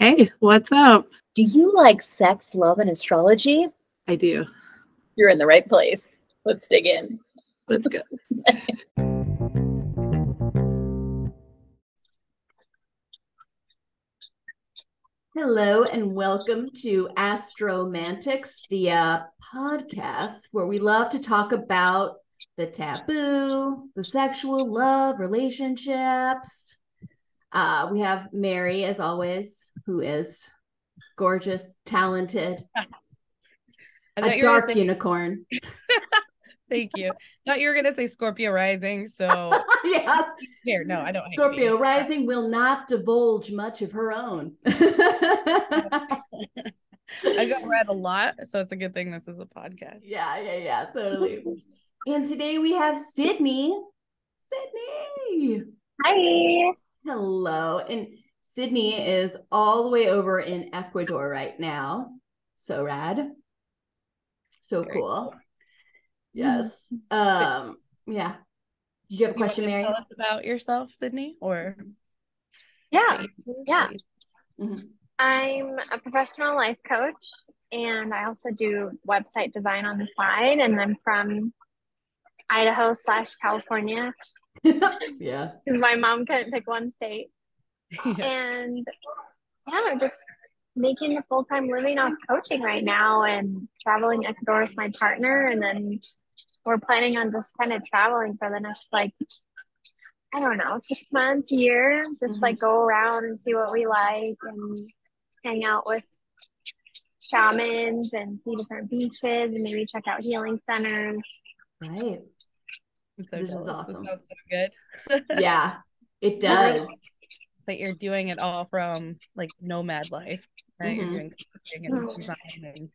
Hey, what's up? Do you like sex, love, and astrology? I do. You're in the right place. Let's dig in. Let's go. Hello and welcome to Astromantics, the uh, podcast where we love to talk about the taboo, the sexual love, relationships. Uh, we have Mary, as always, who is gorgeous, talented, a dark say- unicorn. Thank you. Thought you were gonna say Scorpio rising. So yes. Here, no, I don't. Scorpio rising will not divulge much of her own. I got read a lot, so it's a good thing this is a podcast. Yeah, yeah, yeah, totally. and today we have Sydney. Sydney. Hi. Hello. And Sydney is all the way over in Ecuador right now. So rad. So cool. cool. Yes. Um, yeah. Did you have a question, Mary? Tell us about yourself, Sydney, or yeah, yeah. Mm-hmm. I'm a professional life coach, and I also do website design on the side. And I'm from Idaho slash California. yeah, because my mom couldn't pick one state. Yeah. And yeah, just making a full time living off coaching right now, and traveling Ecuador with my partner, and then we're planning on just kind of traveling for the next like I don't know, six months, year, just mm-hmm. like go around and see what we like and hang out with shamans and see different beaches and maybe check out healing centers. Right. So this is awesome. So good. yeah, it does. That you're doing it all from like nomad life, right? Mm-hmm. You're doing cooking and mm-hmm. designing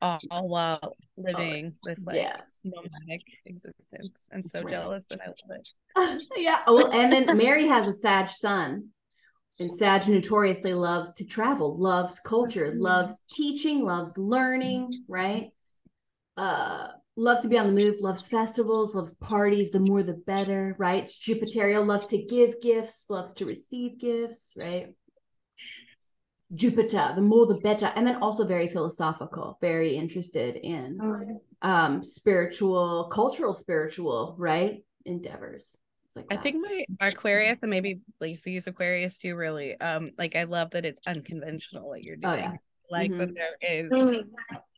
all, all while living this like yeah. nomadic existence. I'm so right. jealous and I love it. yeah. Well, and then Mary has a Sag sun. And Sag notoriously loves to travel, loves culture, mm-hmm. loves teaching, loves learning, right? Uh loves to be on the move, loves festivals, loves parties, the more the better, right? It's Jupiterial, loves to give gifts, loves to receive gifts, right? Jupiter, the more the better. And then also very philosophical, very interested in oh. um, spiritual, cultural, spiritual, right? Endeavors. Like I think my Aquarius and maybe Lacey's Aquarius too, really. Um, like I love that it's unconventional what you're doing. Oh, yeah. Like mm-hmm. that there is.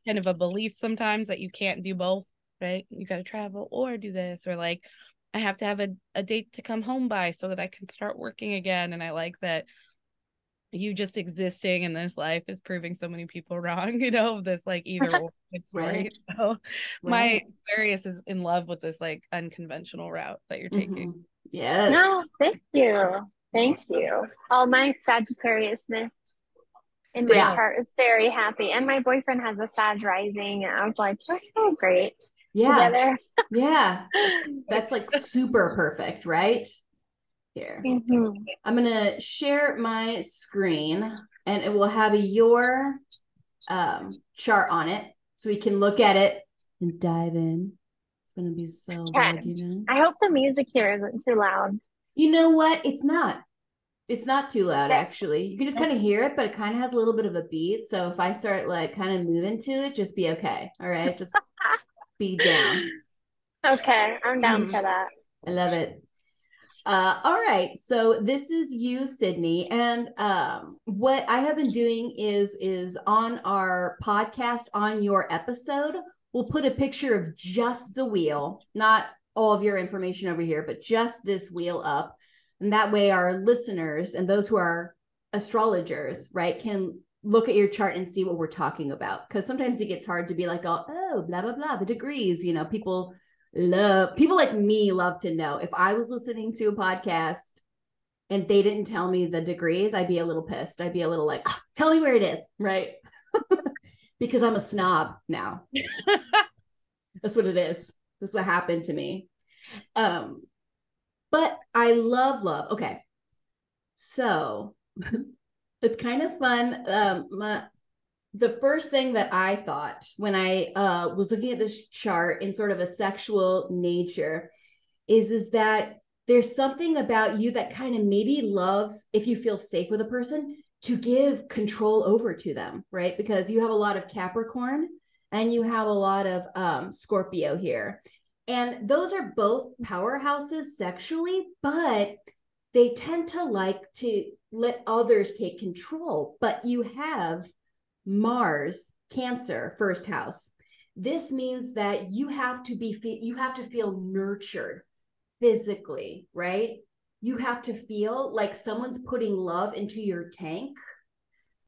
Kind of a belief sometimes that you can't do both, right? You gotta travel or do this, or like I have to have a, a date to come home by so that I can start working again. And I like that you just existing in this life is proving so many people wrong, you know, this like either or right. So right. my Aquarius is in love with this like unconventional route that you're taking. Mm-hmm. Yes. No, thank you. Thank you. All my Sagittariusness my yeah. chart is very happy. And my boyfriend has a Sag rising. And I was like, oh great. Yeah. yeah. That's, like super perfect, right? here. Mm-hmm. I'm going to share my screen and it will have your um, chart on it so we can look at it and dive in. It's going to be so okay. good, you know? I hope the music here isn't too loud. You know what? It's not. It's not too loud, actually. You can just kind of hear it, but it kind of has a little bit of a beat. So if I start like kind of moving to it, just be okay. All right. Just be down. Okay. I'm down mm. for that. I love it. Uh, all right, so this is you, Sydney, and um, what I have been doing is is on our podcast on your episode, we'll put a picture of just the wheel, not all of your information over here, but just this wheel up, and that way our listeners and those who are astrologers, right, can look at your chart and see what we're talking about. Because sometimes it gets hard to be like, oh, oh, blah blah blah, the degrees, you know, people love people like me love to know if I was listening to a podcast and they didn't tell me the degrees, I'd be a little pissed. I'd be a little like, oh, tell me where it is, right? because I'm a snob now. That's what it is. That's what happened to me. Um, but I love love. Okay. So it's kind of fun. Um, my, the first thing that I thought when I uh, was looking at this chart in sort of a sexual nature is is that there's something about you that kind of maybe loves if you feel safe with a person to give control over to them, right? Because you have a lot of Capricorn and you have a lot of um, Scorpio here. And those are both powerhouses sexually, but they tend to like to let others take control. But you have Mars, Cancer, first house. This means that you have to be you have to feel nurtured physically, right? You have to feel like someone's putting love into your tank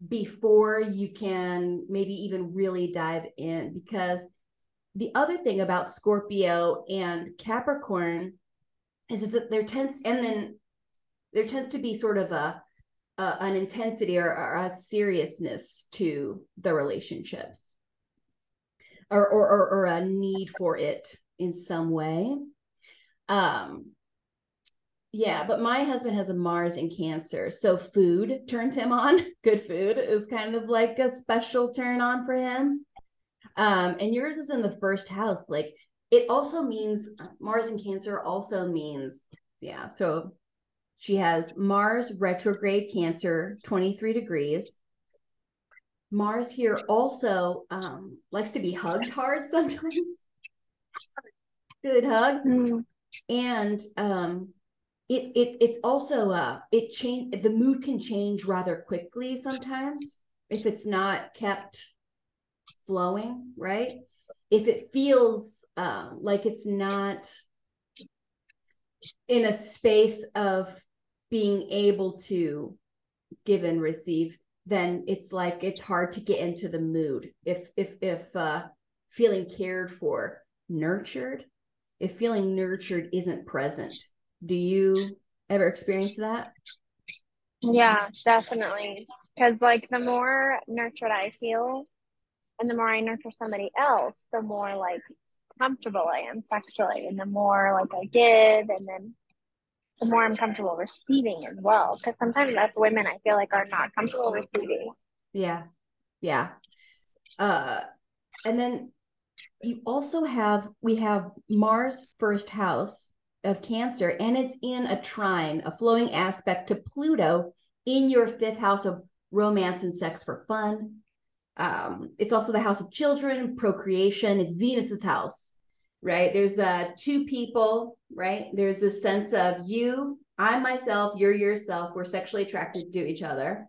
before you can maybe even really dive in because the other thing about Scorpio and Capricorn is, is that there tends and then there tends to be sort of a, a an intensity or, or, a seriousness to the relationships or, or or or a need for it in some way um yeah, but my husband has a Mars in Cancer. So food turns him on. Good food is kind of like a special turn on for him. Um, and yours is in the first house. Like it also means Mars in Cancer also means, yeah. So she has Mars retrograde Cancer, 23 degrees. Mars here also um, likes to be hugged hard sometimes. Good hug. Mm. And um, it it it's also uh it change the mood can change rather quickly sometimes if it's not kept flowing right if it feels um like it's not in a space of being able to give and receive then it's like it's hard to get into the mood if if if uh feeling cared for nurtured if feeling nurtured isn't present do you ever experience that? Yeah, definitely. Because, like, the more nurtured I feel and the more I nurture somebody else, the more, like, comfortable I am sexually and the more, like, I give and then the more I'm comfortable receiving as well. Because sometimes that's women, I feel like are not comfortable receiving. Yeah. Yeah. Uh, and then you also have, we have Mars first house of Cancer, and it's in a trine, a flowing aspect to Pluto in your fifth house of romance and sex for fun. Um, it's also the house of children, procreation. It's Venus's house, right? There's uh, two people, right? There's this sense of you, I myself, you're yourself. We're sexually attracted to each other.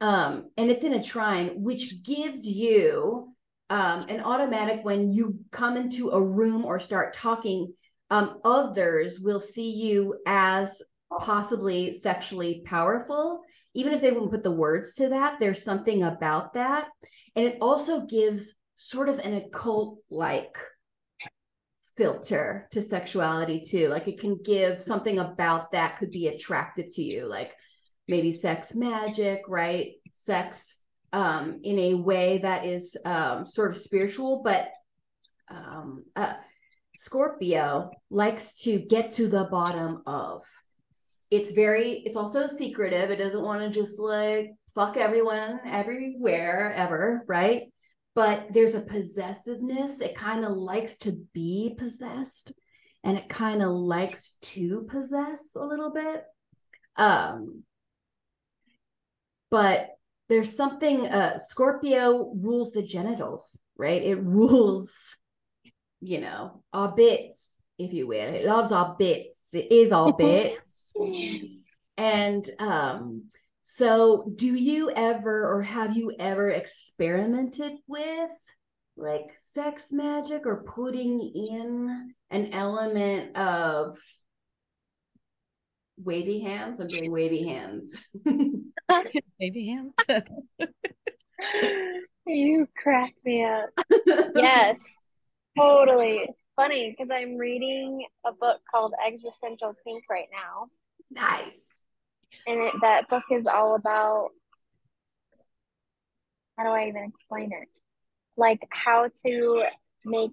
Um, and it's in a trine, which gives you um, an automatic when you come into a room or start talking um, others will see you as possibly sexually powerful even if they wouldn't put the words to that there's something about that and it also gives sort of an occult like filter to sexuality too like it can give something about that could be attractive to you like maybe sex magic right sex um in a way that is um sort of spiritual but um uh, Scorpio likes to get to the bottom of. It's very, it's also secretive. It doesn't want to just like fuck everyone everywhere ever, right? But there's a possessiveness. It kind of likes to be possessed and it kind of likes to possess a little bit. Um, but there's something uh Scorpio rules the genitals, right? It rules you know, our bits, if you will. It loves our bits. It is our bits. and um, so do you ever or have you ever experimented with like sex magic or putting in an element of wavy hands? I'm doing wavy hands. wavy hands. you crack me up. yes. Totally. Funny because I'm reading a book called Existential Kink right now. Nice. And it, that book is all about how do I even explain it? Like how to make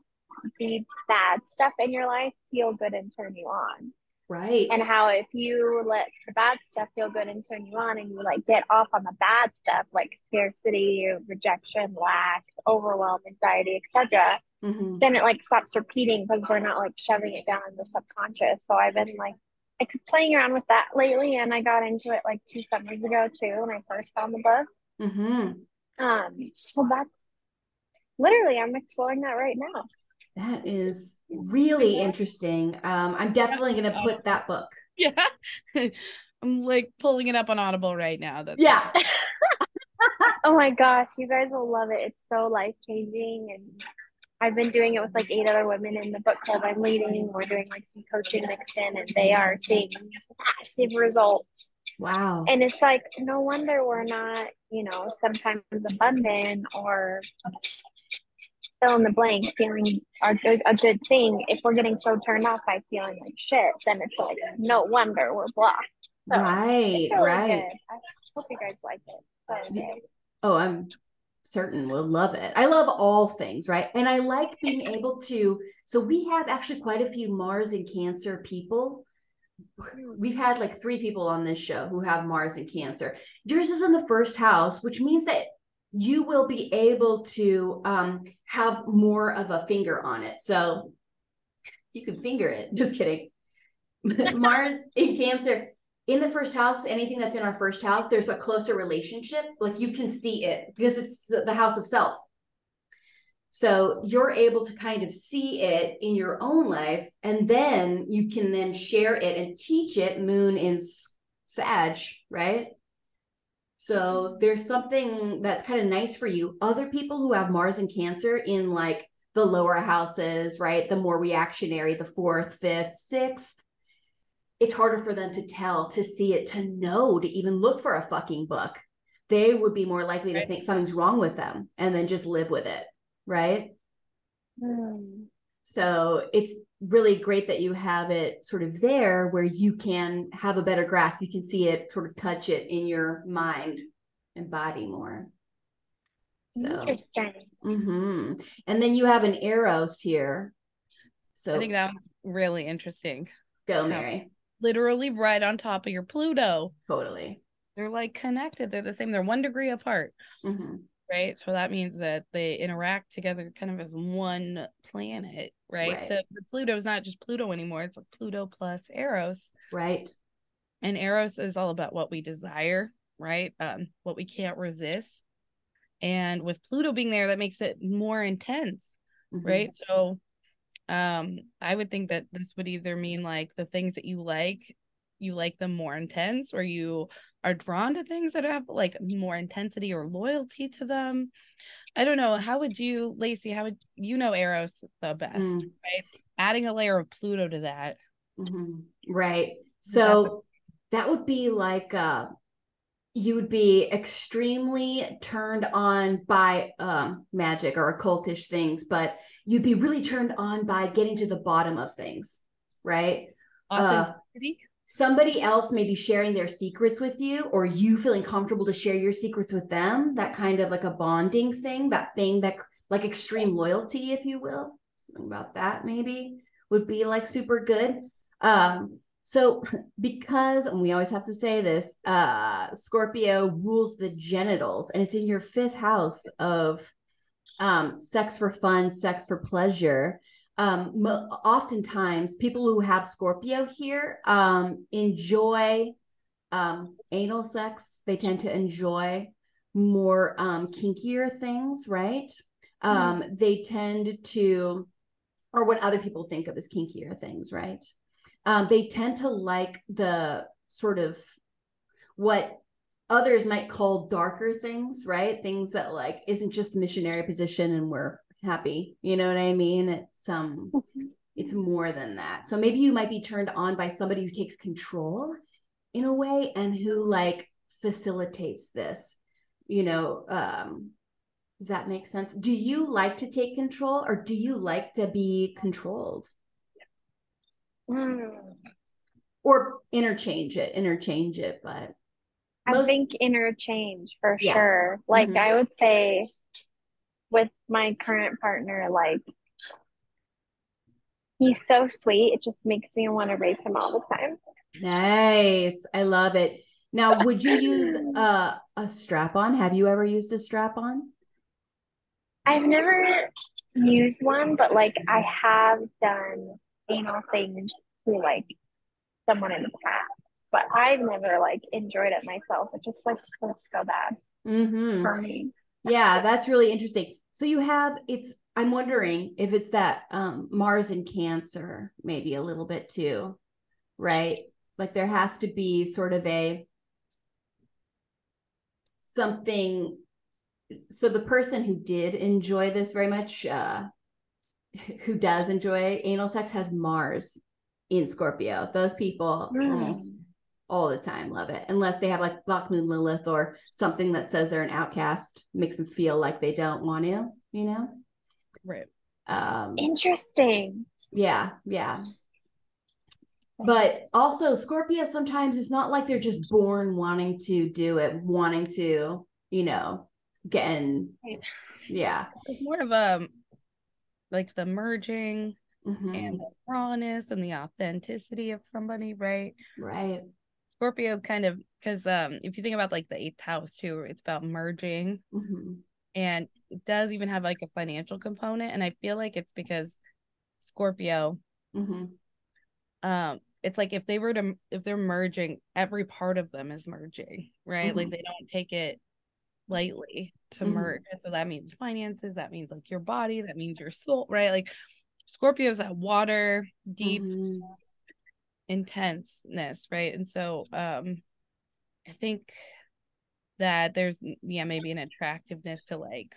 the bad stuff in your life feel good and turn you on. Right. And how if you let the bad stuff feel good and turn you on and you like get off on the bad stuff like scarcity, rejection, lack, overwhelm, anxiety, etc., mm-hmm. then it like stops repeating because we're not like shoving it down in the subconscious. So I've been like playing around with that lately, and I got into it like two summers ago too when I first found the book. Mm-hmm. Um, so that's literally I'm exploring that right now. That is really interesting. Um, I'm definitely going to put that book. Yeah. I'm like pulling it up on Audible right now. That's Yeah. oh my gosh, you guys will love it. It's so life changing and I've been doing it with like eight other women in the book club I'm leading. We're doing like some coaching mixed in and they are seeing massive results. Wow. And it's like no wonder we're not, you know, sometimes abundant or fill in the blank feeling a good a good thing. If we're getting so turned off by feeling like shit, then it's like no wonder we're blocked. So right, really right. good. I hope you guys like it. Good. Um, oh, I'm certain we'll love it. I love all things, right? And I like being able to. So we have actually quite a few Mars and Cancer people. We've had like three people on this show who have Mars and Cancer. Yours is in the first house, which means that you will be able to um, have more of a finger on it. So you can finger it. Just kidding. Mars in Cancer in the first house, anything that's in our first house, there's a closer relationship. Like you can see it because it's the house of self. So you're able to kind of see it in your own life, and then you can then share it and teach it. Moon in Sag, right? So there's something that's kind of nice for you. Other people who have Mars and Cancer in like the lower houses, right? The more reactionary, the fourth, fifth, sixth, it's harder for them to tell, to see it, to know, to even look for a fucking book. They would be more likely to think something's wrong with them and then just live with it, right? Mm. So it's really great that you have it sort of there where you can have a better grasp. You can see it, sort of touch it in your mind and body more. So, Interesting. hmm and then you have an Eros here. So I think that's really interesting. go. Mary. Literally right on top of your Pluto. Totally. They're like connected. They're the same. They're one degree apart. hmm right? So that means that they interact together kind of as one planet, right? Right. So Pluto's not just Pluto anymore, it's like Pluto plus Eros. Right. And Eros is all about what we desire, right? Um, what we can't resist. And with Pluto being there, that makes it more intense, Mhm. right? So um I would think that this would either mean like the things that you like, you like them more intense, or you are drawn to things that have like more intensity or loyalty to them. I don't know. How would you, Lacey, how would you know Eros the best, Mm. right? Adding a layer of Pluto to that. Mhm. Right. So that would be like uh you would be extremely turned on by um magic or occultish things, but you'd be really turned on by getting to the bottom of things, right? Uh, Somebody else maybe sharing their secrets with you, or you feeling comfortable to share your secrets with them, that kind of like a bonding thing, that thing that like extreme loyalty, if you will. Something about that maybe would be like super good. Um, so because and we always have to say this, uh Scorpio rules the genitals and it's in your fifth house of um sex for fun, sex for pleasure. Um mo- oftentimes people who have Scorpio here um enjoy um anal sex. They tend to enjoy more um kinkier things, right? Um they tend to or what other people think of as kinkier things, right? Um, they tend to like the sort of what others might call darker things, right? Things that like isn't just missionary position and we're happy. You know what I mean? It's um it's more than that. So maybe you might be turned on by somebody who takes control in a way and who like facilitates this. You know, um does that make sense? Do you like to take control or do you like to be controlled? Mm. or interchange it interchange it but I Most- think interchange for Yeah. sure. Like Mhm. I would say with my current partner, like he's so sweet. It just makes me want to rape him all the time. nice i love it now would you use uh, a strap on have you ever used a strap on I've never used one, but like I have done anal things to like someone in the past, but I've never like enjoyed it myself. It just like feels so bad mm-hmm. for me. Yeah, that's really interesting. So you have it's I'm wondering if it's that um Mars and Cancer maybe a little bit too, right? Like there has to be sort of a something so the person who did enjoy this very much uh who does enjoy anal sex has Mars in Scorpio. Those people mm. almost all the time love it, unless they have like Black Moon Lilith or something that says they're an outcast, makes them feel like they don't want to, you know? Right. Um, Interesting. Yeah, yeah. But also, Scorpio sometimes it's not like they're just born wanting to do it, wanting to, you know, get in. Yeah. It's more of a like the merging mm-hmm. and the rawness and the authenticity of somebody, right? Right. Scorpio kind of because um if you think about like the eighth house too, it's about merging. Mm-hmm. And it does even have like a financial component. And I feel like it's because Scorpio, mm-hmm. um, it's like if they were to if they're merging, every part of them is merging, right? Like they don't take it lightly to Mhm. merge. And so that means finances, that means like your body, that means your soul, right? Like Scorpio is that water, deep Mhm. intenseness, right? And so um I think that there's yeah, maybe an attractiveness to like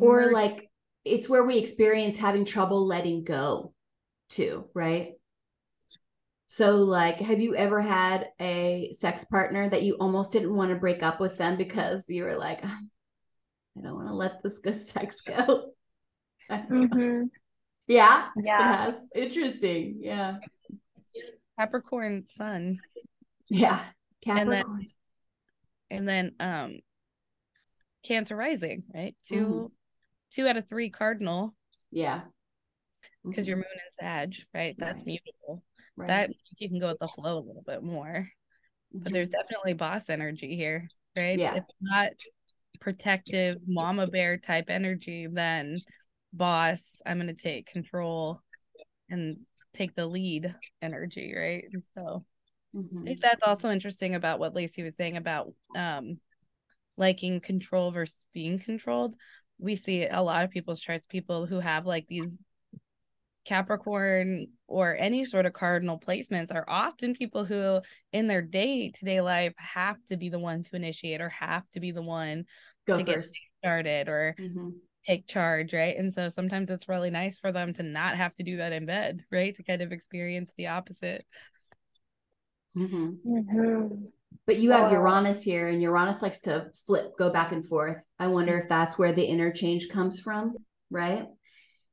or merge- like it's where we experience having trouble letting go too right so like have you ever had a sex partner that you almost didn't want to break up with them because you were like i don't want to let this good sex go. Hmm yeah? Yeah. has? Interesting. Yeah. Capricorn sun. yeah. And then- Capricorn. and then um cancer rising right? 2 Mhm. two out of three cardinal. Yeah. Because Mhm. your moon is sag right? That's Right. mutable right. that means you can go with the flow a little bit more but there's definitely boss energy here right Yeah. if not protective mama bear type energy then boss i'm going to take control and take the lead energy right and so Mhm. I think that's also interesting about what Lacey was saying about um liking control versus being controlled. We see a lot of people's charts, people who have like these Capricorn or any sort of cardinal placements are often people who in their day to day life have to be the one to initiate or have to be the one go to get started or Mhm. take charge, right? And so sometimes it's really nice for them to not have to do that in bed, right? To kind of experience the opposite. Mhm. hmm But you have Uranus here, and Uranus likes to flip, go back and forth. I wonder if that's where the interchange comes from, right?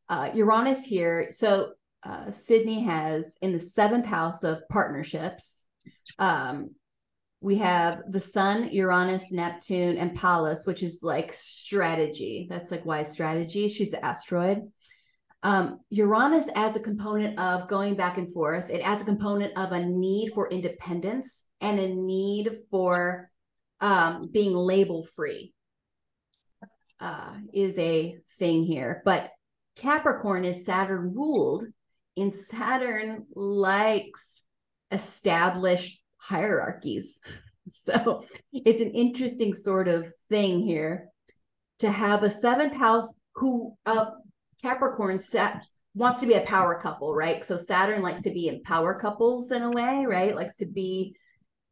Uh, Uranus here. So uh, Sydney has in the seventh house of partnerships. Um, we have the Sun, Uranus, Neptune, and Pallas, which is like strategy. That's like why strategy. She's an asteroid. Um, Uranus adds a component of going back and forth. It adds a component of a need for independence and a need for um, being label free. Uh, is a thing here, but Capricorn is Saturn ruled, and Saturn likes established hierarchies. So it's an interesting sort of thing here to have a seventh house who of Capricorn sat, wants to be a power couple, right? So Saturn likes to be in power couples in a way, right? Likes to be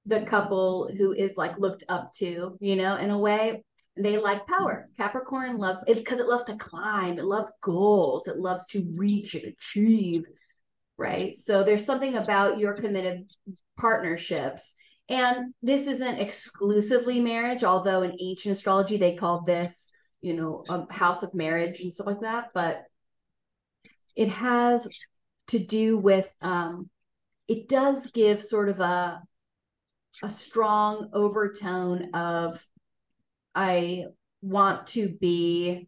the couple who is like looked up to, you know, in a way. They like power. Capricorn loves it because it loves to climb, it loves goals, it loves to reach and achieve, right? So there's something about your committed partnerships. And this isn't exclusively marriage, although in ancient astrology they called this you know, a house of marriage and stuff like that, but it has to do with um it does give sort of a a strong overtone of I want to be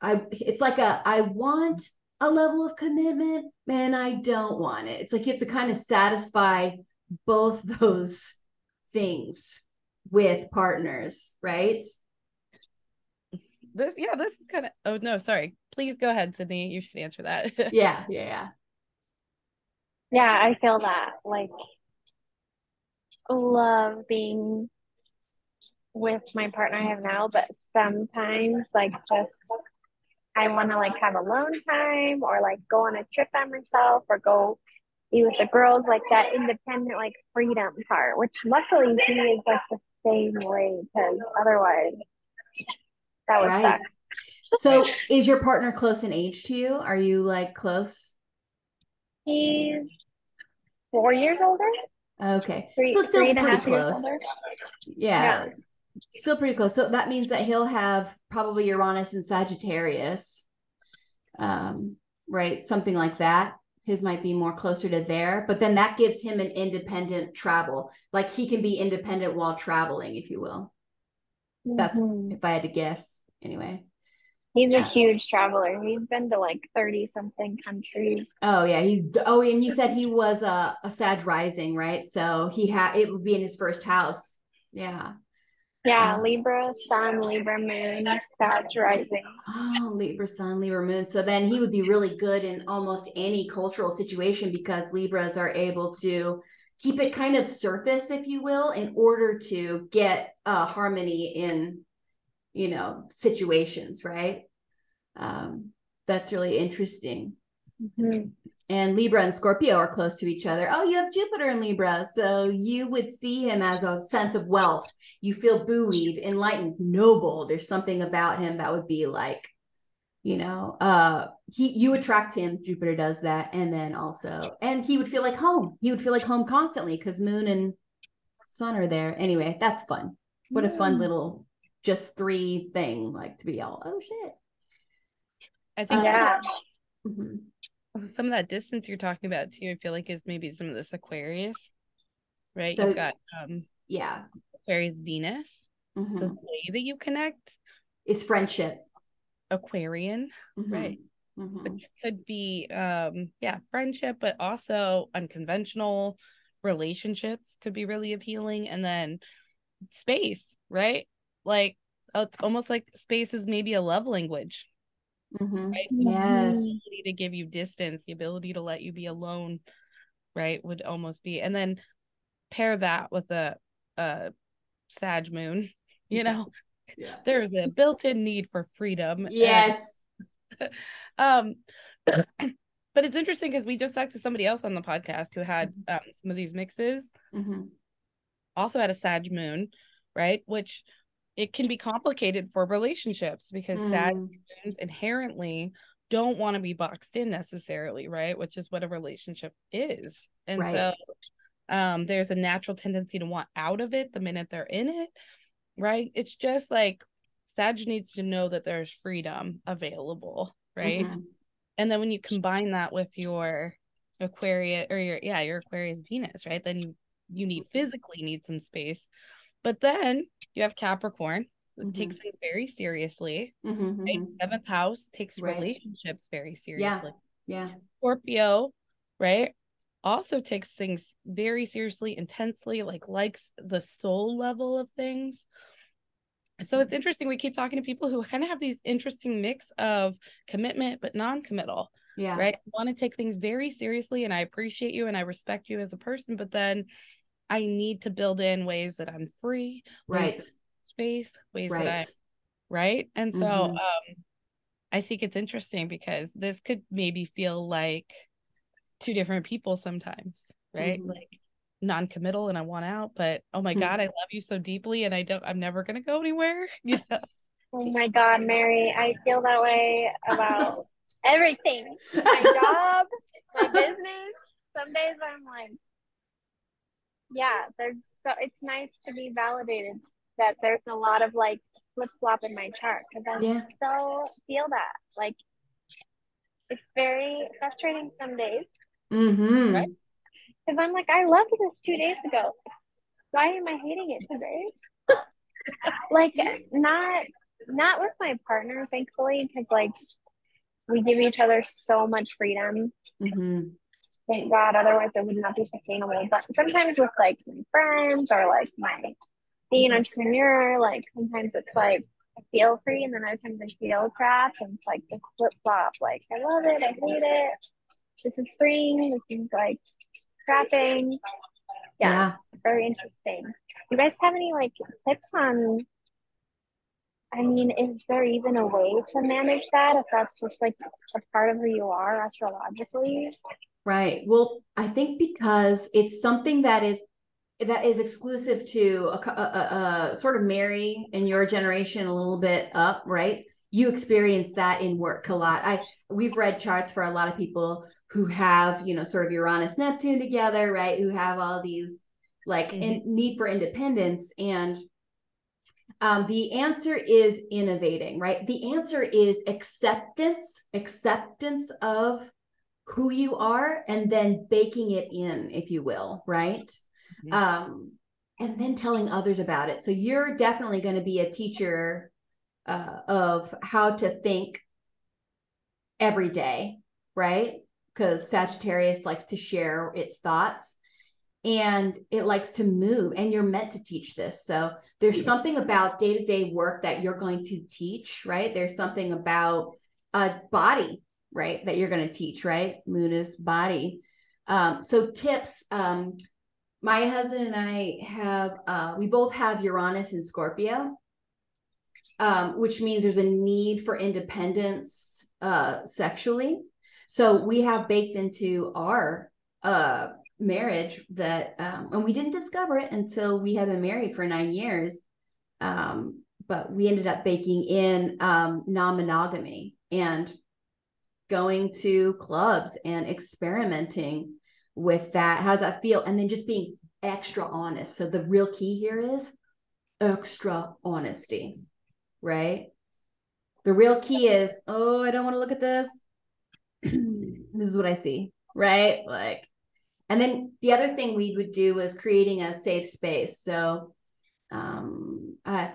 I it's like a I want a level of commitment and I don't want it. It's like you have to kind of satisfy both those things with partners, right? This, yeah, this is kind of. Oh no, sorry. Please go ahead, Sydney. You should answer that. Yeah, yeah, yeah. Yeah, I feel that. Like love being with my partner I have now, but sometimes like just I want to like have alone time or like go on a trip by myself or go be with the girls, like that independent, like freedom part, which luckily he is like the same way because otherwise that would right. suck. So is your partner close in age to you? Are you like close? He's four years older. Okay. Three, so still pretty close. Yeah. yeah. Still pretty close. So that means that he'll have probably Uranus and Sagittarius. Um, right? Something like that his might be more closer to there but then that gives him an independent travel like he can be independent while traveling if you will that's mm-hmm. if i had to guess anyway he's yeah. a huge traveler he's been to like 30 something countries oh yeah he's oh and you said he was a, a sag rising right so he had it would be in his first house yeah yeah, um, Libra Sun, Libra Moon, Sag rising. Oh, Libra Sun, Libra Moon. So then he would be really good in almost any cultural situation because Libras are able to keep it kind of surface, if you will, in order to get uh, harmony in, you know, situations, right? Um, that's really interesting. Mm-hmm and Libra and Scorpio are close to each other. Oh, you have Jupiter in Libra. So you would see him as a sense of wealth. You feel buoyed, enlightened, noble. There's something about him that would be like, you know, uh he you attract him, Jupiter does that. And then also, and he would feel like home. He would feel like home constantly because moon and sun are there. Anyway, that's fun. What a fun little just three thing, like to be all, oh shit. I think uh, yeah. Mm-hmm some of that distance you're talking about too, I feel like is maybe some of this Aquarius, right? So, You've got um yeah, Aquarius Venus. Mm-hmm. So the way that you connect is friendship. Aquarian, mm-hmm. right? Mm-hmm. Which could be um yeah, friendship, but also unconventional relationships could be really appealing. And then space, right? Like oh, it's almost like space is maybe a love language Mm-hmm. Right? Yes. The ability to give you distance, the ability to let you be alone, right? Would almost be, and then pair that with a, a Sag moon, you know, yeah. there's a built-in need for freedom. Yes. And, um, but it's interesting because we just talked to somebody else on the podcast who had mm-hmm. um, some of these mixes. Mm-hmm. Also had a Sag moon, right? Which it can be complicated for relationships because mm. Sag inherently don't want to be boxed in necessarily, right? Which is what a relationship is. And right. so um there's a natural tendency to want out of it the minute they're in it, right? It's just like Sag needs to know that there's freedom available, right? Mm-hmm. And then when you combine that with your Aquarius or your yeah, your Aquarius Venus, right? Then you you need physically need some space but then you have Capricorn, mm-hmm. takes things very seriously. Mm-hmm, right? Mm-hmm. Seventh house takes right. relationships very seriously. Yeah. yeah. Scorpio, right? Also takes things very seriously, intensely, like likes the soul level of things. So it's interesting. We keep talking to people who kind of have these interesting mix of commitment but non-committal. Yeah. Right. Want to take things very seriously. And I appreciate you and I respect you as a person, but then I need to build in ways that I'm free, right? Space, ways right. that I, right? And so, mm-hmm. um, I think it's interesting because this could maybe feel like two different people sometimes, right? Mm-hmm. Like non-committal and I want out, but oh my mm-hmm. god, I love you so deeply and I don't I'm never gonna go anywhere. You know? Oh my god, Mary, I feel that way about everything. My job, my business. Some days I'm like, yeah, there's so it's nice to be validated that there's a lot of like flip flop in my chart because I yeah. so feel that like it's very frustrating some days. Mm-hmm. Right? Because I'm like, I loved this two days ago. Why am I hating it today? like not not with my partner, thankfully, because like we give each other so much freedom. Mm-hmm thank God. Otherwise, it would not be sustainable. But sometimes with like my friends or like my being an entrepreneur, like sometimes it's like I feel free, and then other times I feel trapped, and it's like the flip flop. Like I love it, I hate it. This is spring. This is like trapping. yeah, Yeah. very interesting. You guys have any like tips on? I mean, is there even a way to manage that if that's just like a part of who you are astrologically? Right. Well, I think because it's something that is that is exclusive to a, a, a, sort of Mary and your generation a little bit up, right? You experience that in work a lot. I we've read charts for a lot of people who have, you know, sort of Uranus Neptune together, right? Who have all these like Mhm. in, need for independence and um, the answer is innovating, right? The answer is acceptance, acceptance of who you are, and then baking it in, if you will, right? Mhm. Um, and then telling others about it. So you're definitely going to be a teacher uh, of how to think every day, right? Because Sagittarius likes to share its thoughts and it likes to move and you're meant to teach this so there's something about day-to-day work that you're going to teach right there's something about a body right that you're going to teach right? Moon is body. Um, so tips um, my husband and i have uh, we both have uranus and scorpio um, which means there's a need for independence uh, sexually. So we have baked into our uh, marriage that um, and we didn't discover it until we had been married for nine years um, but we ended up baking in um, non-monogamy and going to clubs and experimenting with that. How does that feel? And then just being extra honest. So the real key here is extra honesty right? The real key is oh i don't want to look at this. This is what i see right? Like and then the other thing we would do was creating a safe space. So um, uh,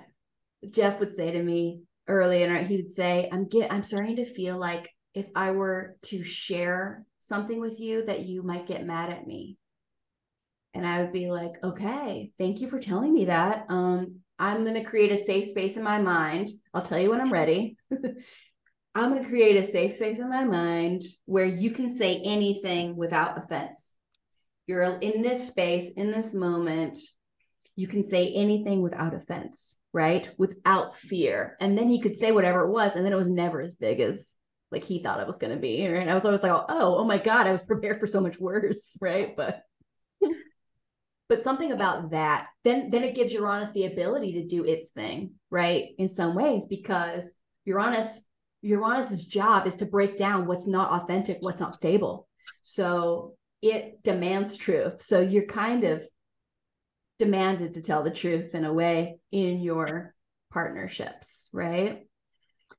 Jeff would say to me earlier, he would say, "I'm get, I'm starting to feel like if I were to share something with you, that you might get mad at me." And I would be like, "Okay, thank you for telling me that. Um, I'm going to create a safe space in my mind. I'll tell you when I'm ready." I'm going to create a safe space in my mind where you can say anything without offense you're in this space in this moment you can say anything without offense right without fear and then he could say whatever it was and then it was never as big as like he thought it was going to be right i was always like oh oh my god i was prepared for so much worse right but but something about that then then it gives uranus the ability to do its thing right in some ways because uranus uranus's job is to break down what's not authentic what's not stable so it demands truth. So you're kind of demanded to tell the truth in a way in your partnerships, right?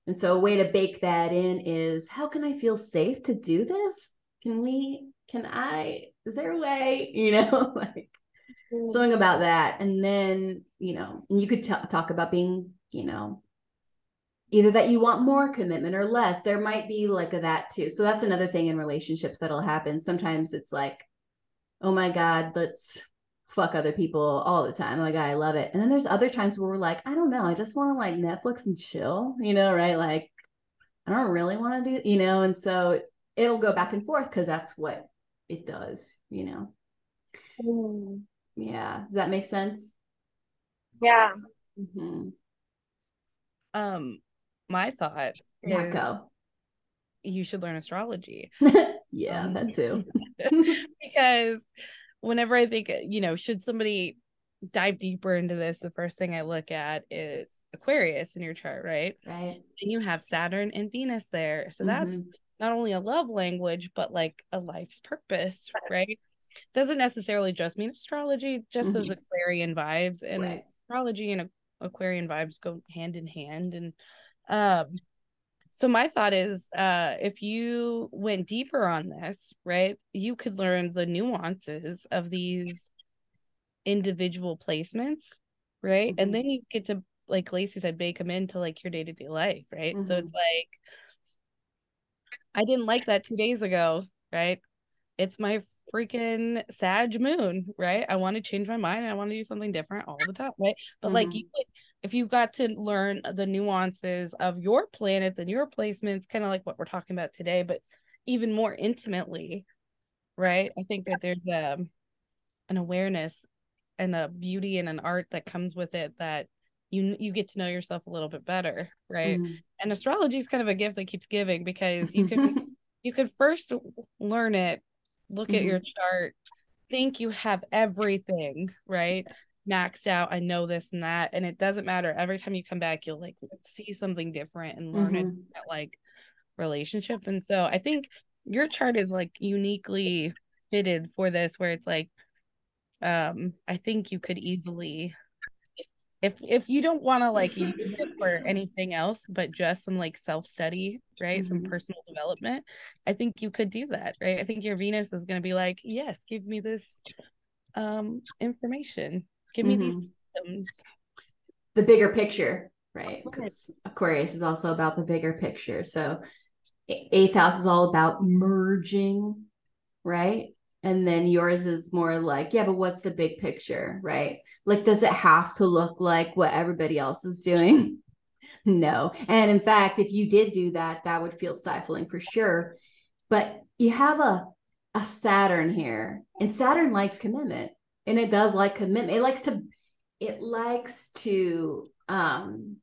And so a way to bake that in is how can I feel safe to do this? Can we, can I, is there a way, you know, like mm. something about that. And then, you know, and you could t- talk about being, you know, either that you want more commitment or less. There might be like a that too. So that's another thing in relationships that'll happen. Sometimes it's like oh my god let's fuck other people all the time like i love it. And then there's other times where we're like i don't know i just want to like netflix and chill you know right? Like i don't really want to do you know? And so it'll go back and forth because that's what it does you know? Mm, yeah does that make sense? Yeah. mm-hmm. Um, my thought yeah is go you should learn astrology. Yeah Um, that too. because whenever I think, you know, should somebody dive deeper into this, the first thing I look at is Aquarius in your chart, right? right And you have Saturn and Venus there. So that's Mhm. not only a love language, but like a life's purpose, right? Doesn't necessarily just mean astrology, just those Aquarian vibes. And Right. astrology and Aquarian vibes go hand in hand. And um, so my thought is uh if you went deeper on this, right, you could learn the nuances of these individual placements, right? Mhm. And then you get to like Lacey said, bake them into like your day-to-day life, right? So it's Mhm. like I didn't like that two days ago, right? It's my freaking Sag moon, right? I want to change my mind and I want to do something different all the time, right? But like Mhm. you would if you got to learn the nuances of your planets and your placements, kind of like what we're talking about today, but even more intimately, right? I think that there's um an awareness and a beauty and an art that comes with it that you you get to know yourself a little bit better right mm. and astrology is kind of a gift that keeps giving because you can you could first learn it look mm-hmm. at your chart think you have everything right maxed out i know this and that and it doesn't matter every time you come back you'll like see something different and learn mm-hmm. it like relationship and so i think your chart is like uniquely fitted for this where it's like um i think you could easily if if you don't want to like use it for anything else but just some like self-study right mm-hmm. some personal development i think you could do that right i think your venus is going to be like yes give me this um information give me mm-hmm. these systems the bigger picture right? Because aquarius is also about the bigger picture. So eighth house is all about merging right? And then yours is more like yeah but what's the big picture right? Like does it have to look like what everybody else is doing? No. And in fact if you did do that that would feel stifling for sure. But you have a a saturn here and saturn likes commitment and it does like commitment it likes to it likes to um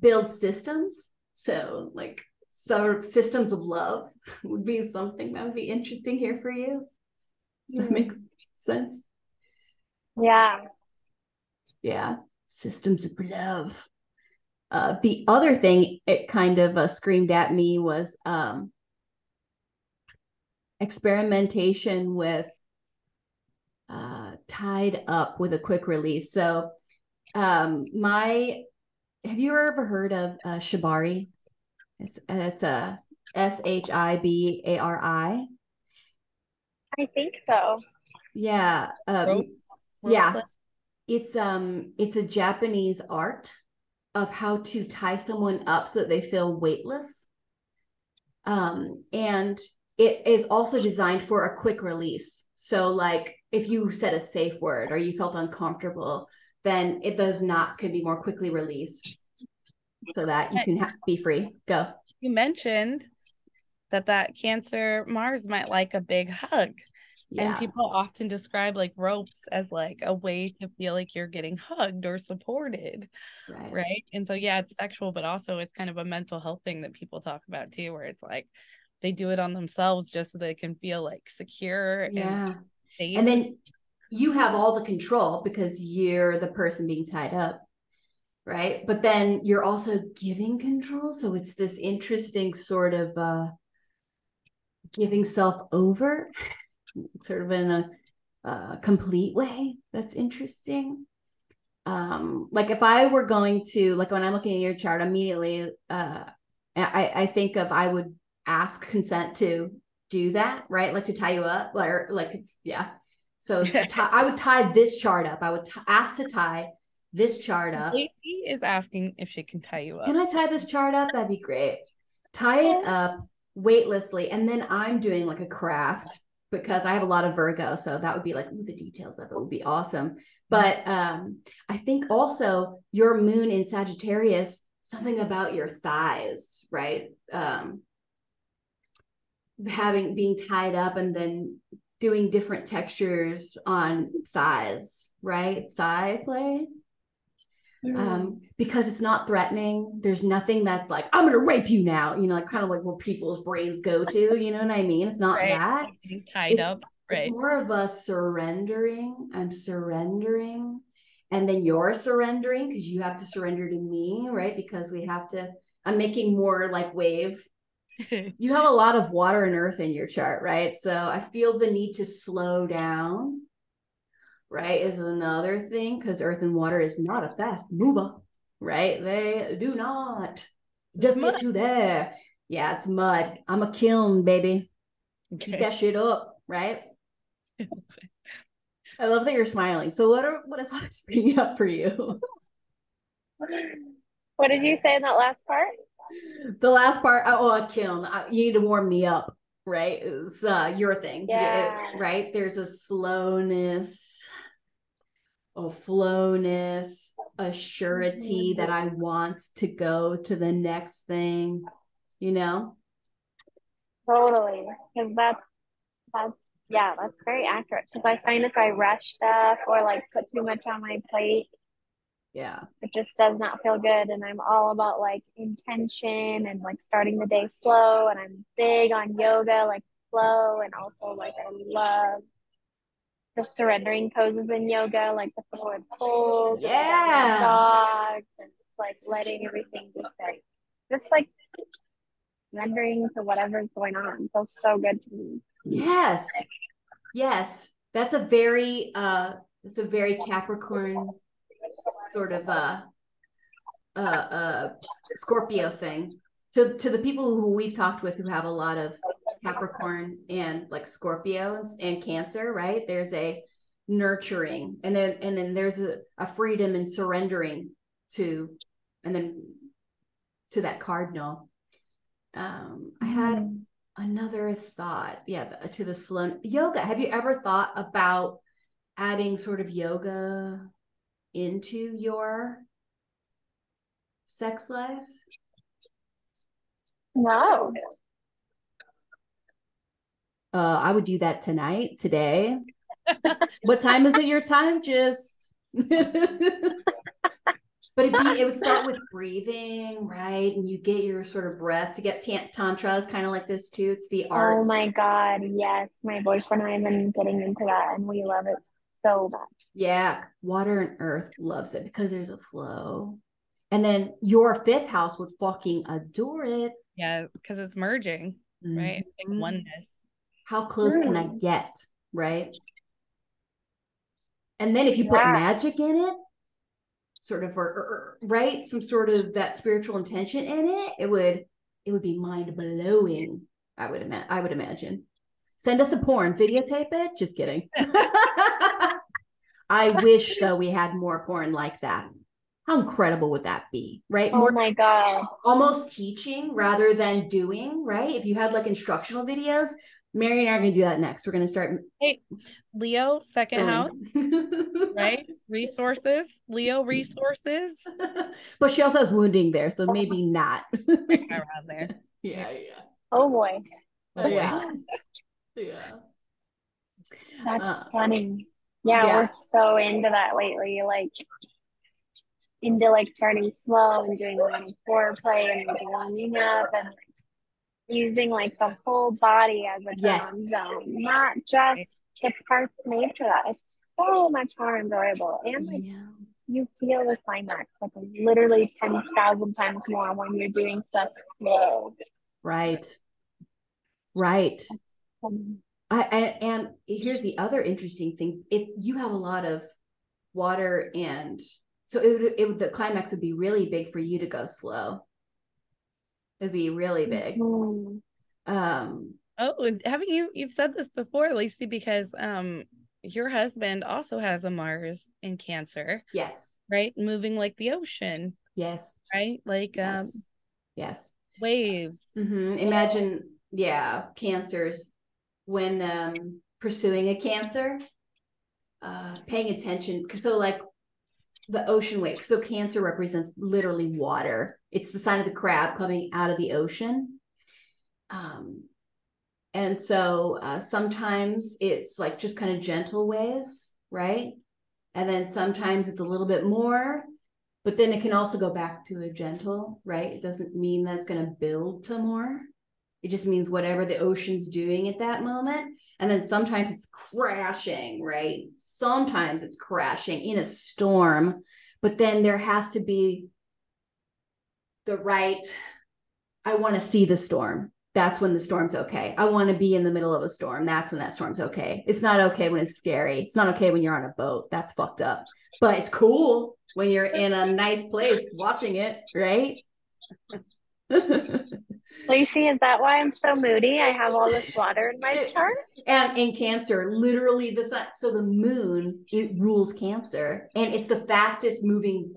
build systems so like so systems of love would be something that would be interesting here for you. Does that make sense? Yeah. Yeah. Systems of love. Uh, the other thing it kind of uh, screamed at me was um, experimentation with uh, tied up with a quick release. So, um, my have you ever heard of uh, Shibari? It's it's a S H I B A R I. I think so. Yeah. Um, rope, rope yeah. It's um it's a Japanese art of how to tie someone up so that they feel weightless. Um and it is also designed for a quick release. So like if you said a safe word or you felt uncomfortable, then it, those knots can be more quickly released so that you can ha- be free. Go. You mentioned that that Cancer Mars might like a big hug. Yeah. And people often describe like ropes as like a way to feel like you're getting hugged or supported. Right. right. And so, yeah, it's sexual, but also it's kind of a mental health thing that people talk about too, where it's like they do it on themselves just so they can feel like secure. Yeah. And, and then you have all the control because you're the person being tied up right? But then you're also giving control. So it's this interesting sort of uh giving self over sort of in a uh, complete way that's interesting. Um like if i were going to like when i'm looking at your chart immediately uh i i think of i would ask consent to do that right like to tie you up like like yeah so tie, i would tie this chart up i would t- ask to tie this chart up. Lacey is asking if she can tie you up. Can I tie this chart up? That'd be great. Tie it up weightlessly. And then I'm doing like a craft because I have a lot of Virgo. So that would be like, ooh, the details of it would be awesome. But um, I think also your moon in Sagittarius, something about your thighs, right? Um, having being tied up and then doing different textures on thighs, right? Thigh play um, because it's not threatening. There's nothing that's like, I'm to rape you now, you know, like kind of like where people's brains go to, you know what I mean? It's not right. that. tied it's, up. Right. It's more of a surrendering. I'm surrendering. And then you're surrendering because you have to surrender to me, right? Because we have to, I'm making more like wave. you have a lot of water and earth in your chart, right? So I feel the need to slow down right, is another thing because earth and water is not a fast mover, right? They do not just get you there. Yeah, it's mud. I'm a kiln, baby. Okay. Keep that shit up, right? I love that you're smiling. So what are what is Hawks bringing up for you? What did you say in that last part? The last part, oh, a kiln. You need to warm me up, right? Is uh, your thing, yeah. right? There's a slowness a flowness, a surety mm-hmm. that I want to go to the next thing, you know? Totally. Because that's that's yeah, that's very accurate. Because I find if I rush stuff or like put too much on my plate, yeah, it just does not feel good. And I'm all about like intention and like starting the day slow. And I'm big on yoga, like flow, and also like I love the surrendering poses in yoga, like the forward fold, yeah, dogs, and it's like letting everything be like just like surrendering to whatever's going on. It feels so good to me. Yes. Yes. That's a very uh it's a very Capricorn sort of a, uh uh Scorpio thing. To to the people who we've talked with who have a lot of Capricorn and like Scorpios and Cancer, right? There's a nurturing and then and then there's a, a freedom and surrendering to and then to that cardinal. Um I had mm another thought yeah to the slow yoga have you ever thought about adding sort of yoga into your sex life? No. Uh i would do that tonight today. What time is it your time? Just but it be it would start with breathing right? And you get your sort of breath to get t- tantra is kind of like this too. It's the art. Oh my god yes. My boyfriend and i have been getting into that and we love it so much. Yeah water and earth loves it because there's a flow. And then your fifth house would fucking adore it. Yeah because it's merging mm-hmm. right? Like oneness. How close mm. can i get right? And then if you yeah. put magic in it sort of or, or, right? Some sort of that spiritual intention in it it would it would be mind blowing i would imagine i would imagine. Send us a porn videotape it? Just kidding i wish though we had more porn like that how incredible would that be right oh more, my god almost teaching rather than doing right if you had like instructional videos Mary and I are going to do that next. We're going to start. Hey, Leo, second house, right? Resources, Leo resources. but she also has wounding there, so maybe not. around there. Yeah, yeah. Oh boy. Oh, yeah. yeah. That's uh, funny. Yeah, yeah, we're so into that lately. Like into like starting slow and doing like foreplay and like warming up and using like the whole body as a yes. zone, not just the parts made for that. It's so much more enjoyable. And like yes. you feel the climax like literally 10,000 times more when you're doing stuff slow. Right. Right. I, and, and here's the other interesting thing. If you have a lot of water and so it would, it would, the climax would be really big for you to go slow It'd be really big. Mm-hmm. Um, oh, and haven't you you've said this before, Lacey, because um your husband also has a Mars in Cancer. Yes. Right? Moving like the ocean. Yes. Right? Like yes. um yes. Waves. Mm-hmm. Imagine, yeah, cancers when um pursuing a cancer, uh paying attention. So like the ocean wave. So Cancer represents literally water. It's the sign of the crab coming out of the ocean. Um, and so uh, sometimes it's like just kind of gentle waves, right? And then sometimes it's a little bit more, but then it can also go back to a gentle, right? It doesn't mean that's going to build to more. It just means whatever the ocean's doing at that moment. And then sometimes it's crashing, right? Sometimes it's crashing in a storm, but then there has to be the right, I want to see the storm. That's when the storm's okay. I want to be in the middle of a storm. That's when that storm's okay. It's not okay when it's scary. It's not okay when you're on a boat. That's fucked up. But it's cool when you're in a nice place watching it, right? Lacey, is that why I'm so moody? I have all this water in my chart. And in Cancer, literally the sun. So the moon it rules Cancer, and it's the fastest moving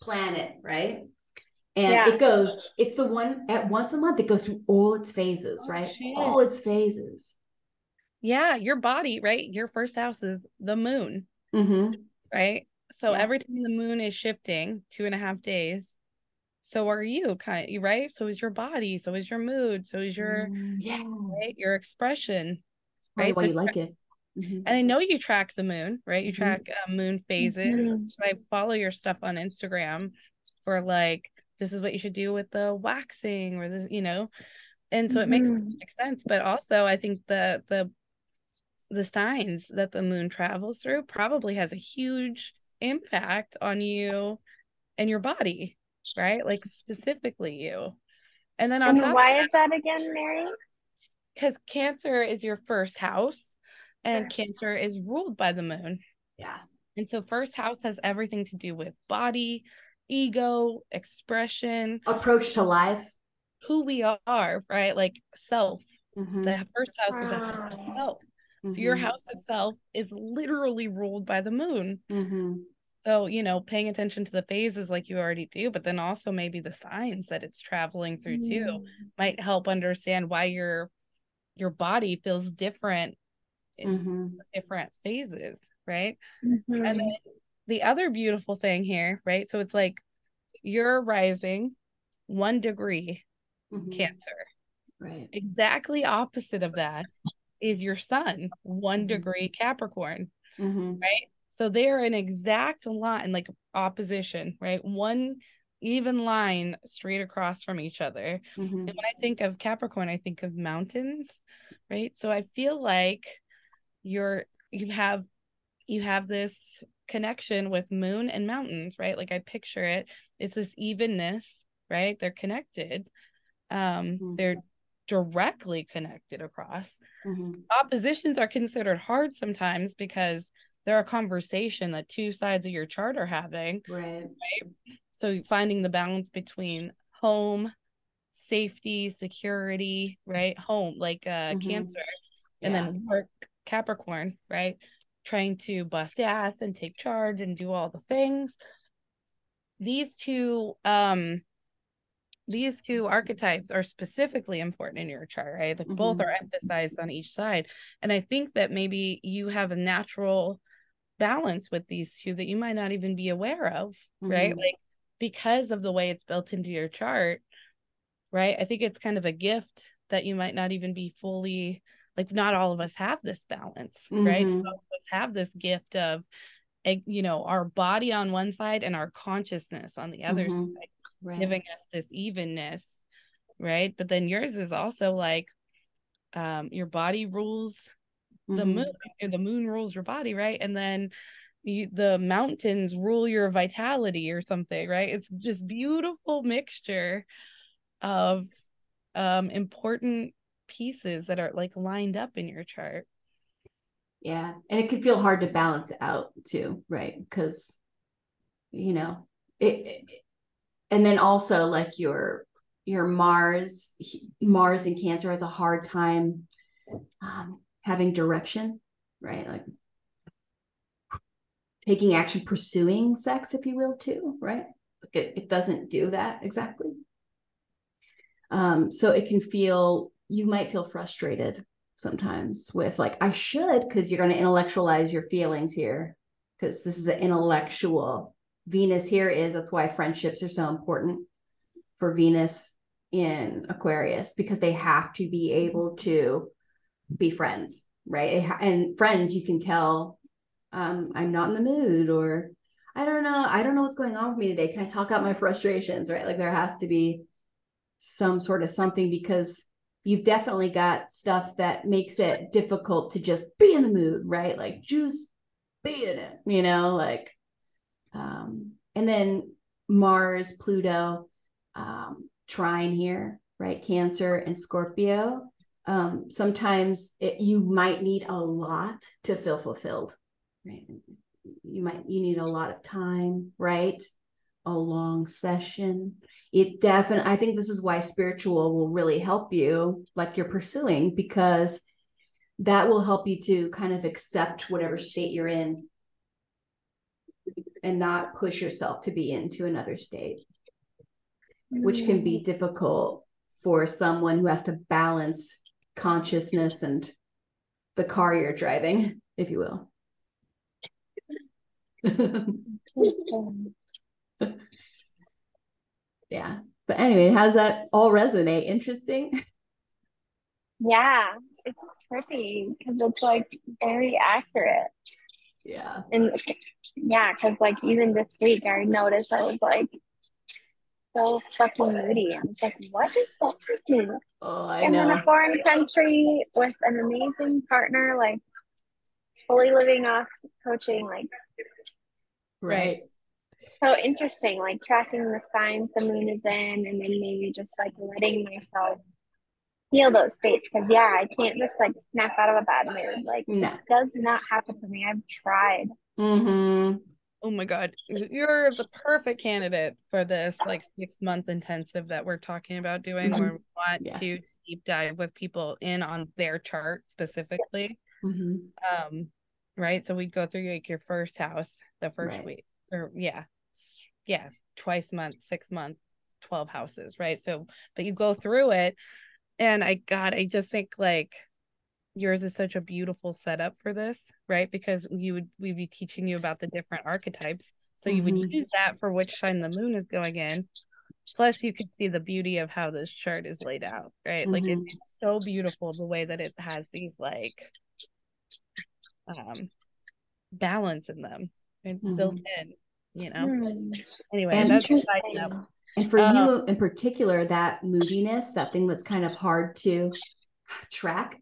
planet, right? And yeah. it goes. It's the one at once a month. It goes through all its phases, oh, right? Shit. All its phases. Yeah, your body, right? Your first house is the moon, mm-hmm. right? So yeah. every time the moon is shifting two and a half days, so are you kind of, right so is your body so is your mood so is your mm, yeah right your expression right why so you like it mm-hmm. and i know you track the moon right you mm-hmm. track uh, moon phases mm-hmm. i follow your stuff on instagram for like this is what you should do with the waxing or this you know and so it makes, mm-hmm. makes sense but also i think the the the signs that the moon travels through probably has a huge impact on you and your body right? Like specifically you. And then on and why is that again mary? Because cancer is your first house and cancer is ruled by the moon. Yeah. And so first house has everything to do with body ego expression approach to life. who we are right? Like self. Mm-hmm. the first house is self. So mm-hmm. your house of self is literally ruled by the moon. Mm-hmm. So, you know, paying attention to the phases like you already do, but then also maybe the signs that it's traveling through mm. too might help understand why your your body feels different mm-hmm. different phases, right? Mm-hmm. And then the other beautiful thing here, right? So it's like you're rising one degree mm-hmm. cancer. Right. Exactly opposite of that is your sun, one mm-hmm. degree Capricorn. Mm-hmm. Right so they're an exact line, like opposition, right? One even line straight across from each other. Mm-hmm. And when I think of Capricorn, I think of mountains, right? So I feel like you're you have you have this connection with moon and mountains, right? Like I picture it. It's this evenness, right? They're connected. Um, mm-hmm. they're directly connected across. Mm-hmm. Oppositions are considered hard sometimes because they're a conversation that two sides of your chart are having. Right. right? So finding the balance between home, safety, security, right? Home, like uh mm-hmm. cancer, and yeah. then work Capricorn, right? Trying to bust ass and take charge and do all the things. These two um these two archetypes are specifically important in your chart, right? Like mm-hmm. both are emphasized on each side. And I think that maybe you have a natural balance with these two that you might not even be aware of, mm-hmm. right? Like because of the way it's built into your chart, right? I think it's kind of a gift that you might not even be fully like not all of us have this balance, mm-hmm. right? All of us have this gift of you know our body on one side and our consciousness on the other mm-hmm. side right. giving us this evenness right but then yours is also like um your body rules the mm-hmm. moon the moon rules your body right and then you, the mountains rule your vitality or something right it's just beautiful mixture of um important pieces that are like lined up in your chart yeah. And it can feel hard to balance out too, right? Because, you know, it, it, and then also like your your Mars Mars and Cancer has a hard time um, having direction, right? Like taking action, pursuing sex, if you will, too, right? Like it, it doesn't do that exactly. Um, so it can feel you might feel frustrated sometimes with like I should because you're going to intellectualize your feelings here because this is an intellectual Venus here is that's why friendships are so important for Venus in Aquarius because they have to be able to be friends, right? And friends, you can tell um, I'm not in the mood or I don't know, I don't know what's going on with me today. Can I talk out my frustrations, right? Like there has to be some sort of something because you've definitely got stuff that makes it difficult to just be in the mood, right? Like just be in it, you know, like um and then Mars, Pluto, um, trine here, right? Cancer and Scorpio. Um, sometimes it, you might need a lot to feel fulfilled, right? You might you need a lot of time, right? a long session. It definitely, I think this is why spiritual will really help you, like you're pursuing, because that will help you to kind of accept whatever state you're in and not push yourself to be into another state, which can be difficult for someone who has to balance consciousness and the car you're driving, if you will. yeah. But anyway, how's that all resonate? Interesting. Yeah, it's trippy because it's like very accurate. Yeah. And yeah, because like even this week, I noticed I was like so fucking moody. I was like, what is wrong with me? Oh, I I'm know. in a foreign country with an amazing partner, like fully living off coaching, like Right. So interesting, like tracking the signs the moon is in, and then maybe just like letting myself feel those states. Because yeah, I can't just like snap out of a bad mood. Like No. it does not happen for me. I've tried. Mm-hmm. Oh my God. You're the perfect candidate for this like six month intensive that we're talking about doing, where we want Yeah. to deep dive with people in on their chart specifically. Mm-hmm. Um, right. So we'd go through like your first house the first Right. week, or yeah, yeah, twice a month, six month, 12 houses, right? So, but you go through it, and I, God, I just think like yours is such a beautiful setup for this, right? Because you would we'd be teaching you about the different archetypes. So you Mhm. would use that for which sign the moon is going in. Plus, you could see the beauty of how this chart is laid out, right? Like it- Mhm. it's so beautiful the way that it has these like um balance in them and built in, you know. Hmm. Anyway, And that's a side Interesting. And for Uh, you in particular, that moodiness, that thing that's kind of hard to track,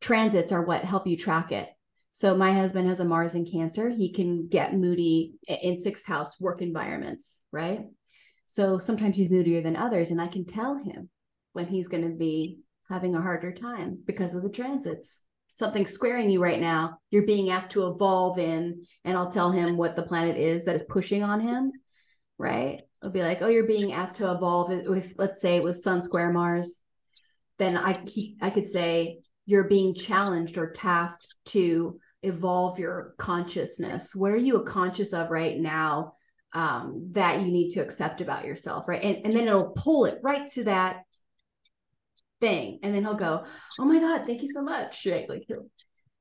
transits are what help you track it. So my husband has a Mars in Cancer. He can get moody in sixth house work environments, right? So sometimes he's moodier than others, and I can tell him when he's going to be having a harder time because of the transits. Something squaring you right now, you're being asked to evolve in, and I'll tell him what the planet is that is pushing on him, right? It'll be like, oh, you're being asked to evolve. If let's say it was Sun square Mars, then I I could say you're being challenged or tasked to evolve your consciousness. What are you conscious of right now um, that you need to accept about yourself, right? And and then it'll pull it right to that thing, and then he'll go, "Oh my God, thank you so much!" Right? Like he'll,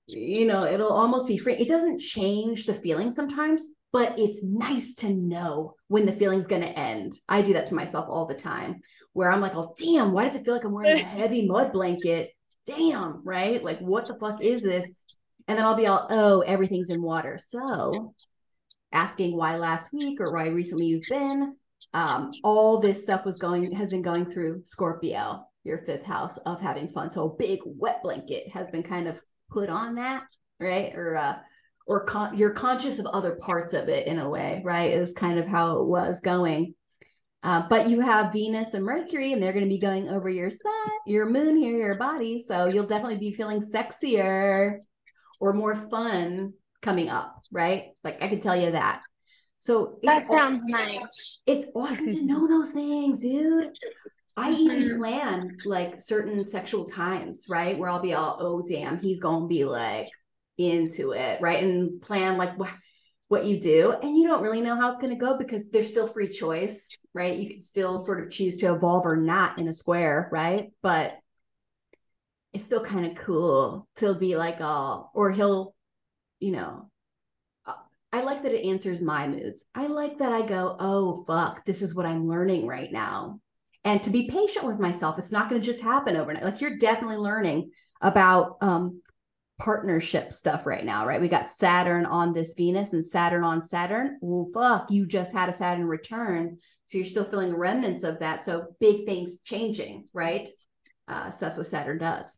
you know, it'll almost be free. It doesn't change the feeling sometimes, but it's nice to know when the feeling's going to end. I do that to myself all the time, where I'm like, "Oh damn, why does it feel like I'm wearing a heavy mud blanket?" Damn, right? Like, what the fuck is this? And then I'll be all, oh, everything's in water. So asking why last week or why recently you've been, um, all this stuff was going, has been going through Scorpio, your fifth house of having fun. So a big wet blanket has been kind of put on that, right? Or, uh, or con- you're conscious of other parts of it in a way, right? Is kind of how it was going. Uh, but you have Venus and Mercury, and they're going to be going over your sun, your moon here, your body. So you'll definitely be feeling sexier or more fun coming up, right? Like I could tell you that. So it's That sounds nice. it's awesome to know those things, dude. I even plan like certain sexual times, right? Where I'll be all, oh damn, he's gonna be like into it, right? And plan like what what you do. And you don't really know how it's gonna go because there's still free choice, right? You can still sort of choose to evolve or not in a square, right? But it's still kind of cool to be like, oh, or he'll, you know, uh, I like that it answers my moods. I like that I go, oh, fuck, this is what I'm learning right now. And to be patient with myself, it's not going to just happen overnight. Like you're definitely learning about um, partnership stuff right now, right? We got Saturn on this Venus and Saturn on Saturn. Well, fuck, you just had a Saturn return. So you're still feeling remnants of that. So big things changing, right? Uh, so that's what Saturn does,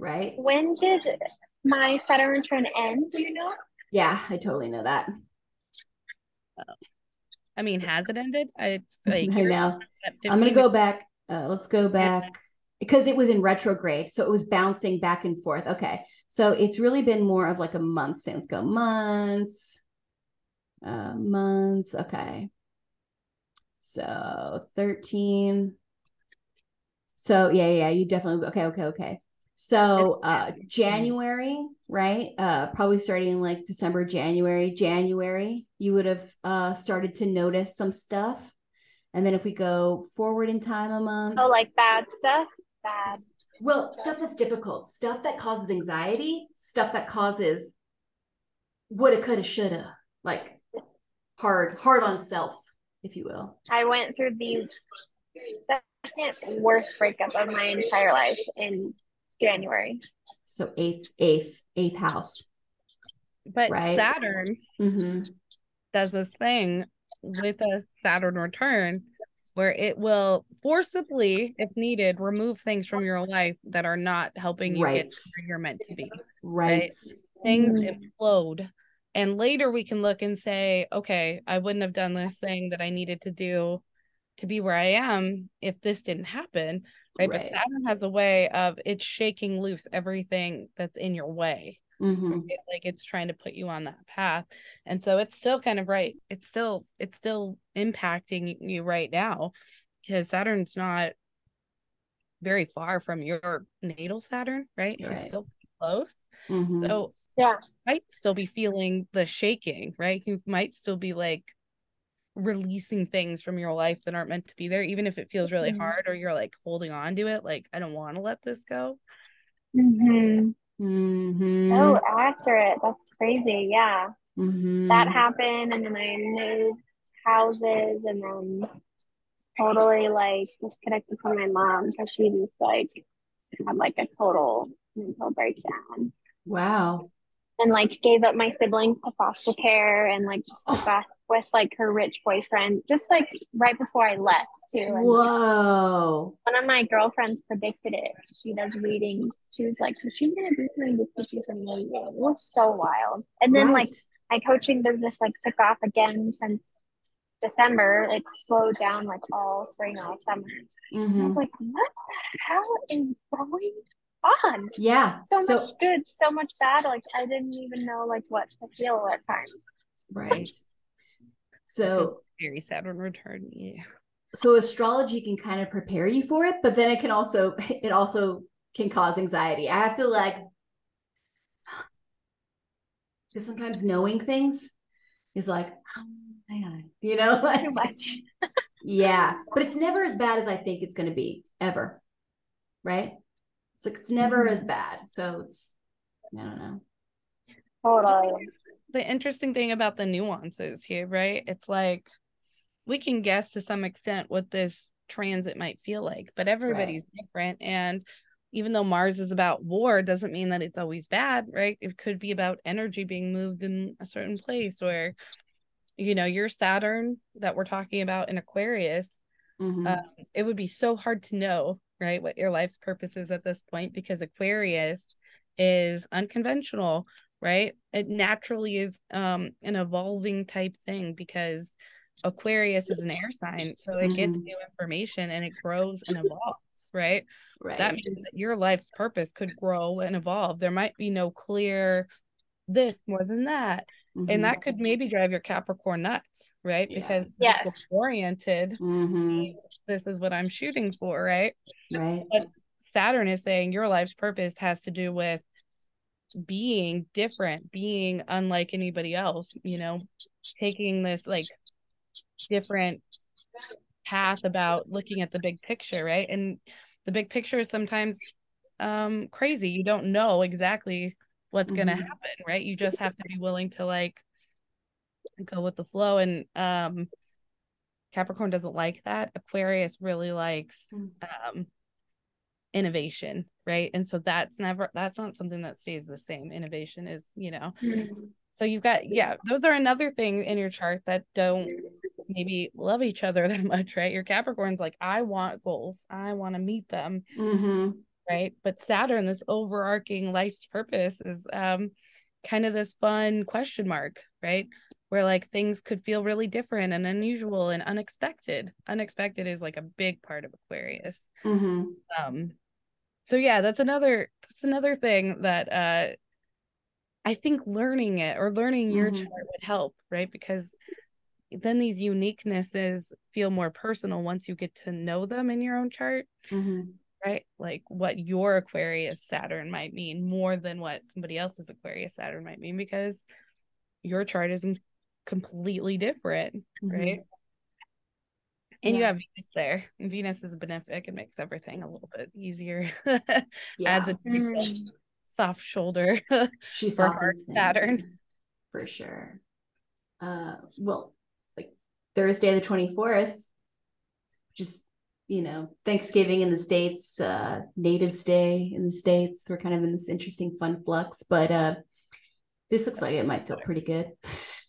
right? When did my Saturn return end? Do you know? Yeah, I totally know that. I mean, has it ended? I, like, I know. I'm gonna go back. Uh, let's go back because it was in retrograde, so it was bouncing back and forth. Okay, so it's really been more of like a month. Let's go months, uh, months. Okay, so thirteen. So yeah, yeah, you definitely okay, okay, okay. So uh January, right? Uh probably starting like December, January, January, you would have uh started to notice some stuff. And then if we go forward in time a month, Oh, like bad stuff? Bad. well, stuff that's difficult, stuff that causes anxiety, stuff that causes woulda, coulda, shoulda, like hard, hard on self, if you will. I went through the second worst breakup of my entire life in January. So eighth, eighth, eighth house. But Right. Saturn Mm-hmm. does this thing with a Saturn return where it will forcibly, if needed, remove things from your life that are not helping you Right. get where you're meant to be. Right. Things Mhm. implode. And later we can look and say, okay, I wouldn't have done this thing that I needed to do to be where I am if this didn't happen. Right. But Saturn has a way of it's shaking loose everything that's in your way. Mm-hmm. right? like it's trying to put you on that path and so it's still kind of right it's still it's still impacting you right now because saturn's not very far from your natal saturn right, It's Right. still close Mm-hmm. so Yeah. might still be feeling the shaking right you might still be like releasing things from your life that aren't meant to be there even if it feels really Mhm. hard or you're like holding on to it like i don't want to let this go Mm-hmm. Mm-hmm. So accurate. That's crazy. Yeah. mm-hmm. That happened. And then I moved houses and then totally like disconnected from my mom. So she just like had like a total mental breakdown. Wow. And like gave up my siblings to foster care and like just took off with like her rich boyfriend just like right before I left too. And Whoa. one of my girlfriends predicted it. She does readings. She was like, she's gonna do something to keep you leaving. It was so wild. And then like my coaching business like took off again since December. It slowed down like all spring, all summer. And I mm-hmm. was like, what the hell is going on? Yeah. So much good, so much bad. Like I didn't even know like what to feel at times. right. So very saturn return yeah so astrology can kind of prepare you for it, but then it can also it also can cause anxiety. I have to like because sometimes knowing things is like, oh my god, you know, like Too much. yeah, but it's never as bad as I think it's going to be ever, right? It's like it's never as bad. So it's I don't know. Totally. the interesting thing about the nuances here, right? It's like we can guess to some extent what this transit might feel like, but everybody's different. And even though Mars is about war, doesn't mean that it's always bad, right? It could be about energy being moved in a certain place where, you know, your Saturn that we're talking about in Aquarius, Mhm. um, it would be so hard to know, right, what your life's purpose is at this point because Aquarius is unconventional, right? It naturally is um an evolving type thing because Aquarius is an air sign, so it gets Mhm. new information and it grows and evolves, right? right. That means that your life's purpose could grow and evolve. There might be no clear this more than that. Mhm. And that could maybe drive your Capricorn nuts, right? Yeah. Because Yes. oriented, Mhm. this is what I'm shooting for, right? right. Saturn is saying your life's purpose has to do with being different, being unlike anybody else, you know, taking this like different path about looking at the big picture, right? And the big picture is sometimes um crazy. You don't know exactly what's going to happen, right? You just have to be willing to like go with the flow and um Capricorn doesn't like that. Aquarius really likes Mm. um innovation, right? And so that's never that's not something that stays the same. Innovation is, you know. So you've got yeah, those are another thing in your chart that don't maybe love each other that much, right? Your Capricorn's like, I want goals. I want to meet them, Mhm. Right? But Saturn, this overarching life's purpose is um kind of this fun question mark, right? Where like things could feel really different and unusual and unexpected. Unexpected is like a big part of Aquarius. Mhm. Um so yeah, that's another that's another thing that uh I think learning it or learning your Mhm. chart would help, right? Because then these uniquenesses feel more personal once you get to know them in your own chart, Mhm. Right? Like what your Aquarius Saturn might mean more than what somebody else's Aquarius Saturn might mean because your chart is completely different, right? And you have Venus there. And Venus is benefic and makes everything a little bit easier. Yeah. Adds a nice Mm. soft shoulder. she softens Saturn. for sure. Uh, well, like Thursday the twenty fourth, just you know, Thanksgiving in the States, uh, Natives Day in the States. We're kind of in this interesting fun flux, but uh, this looks like it might feel pretty good. this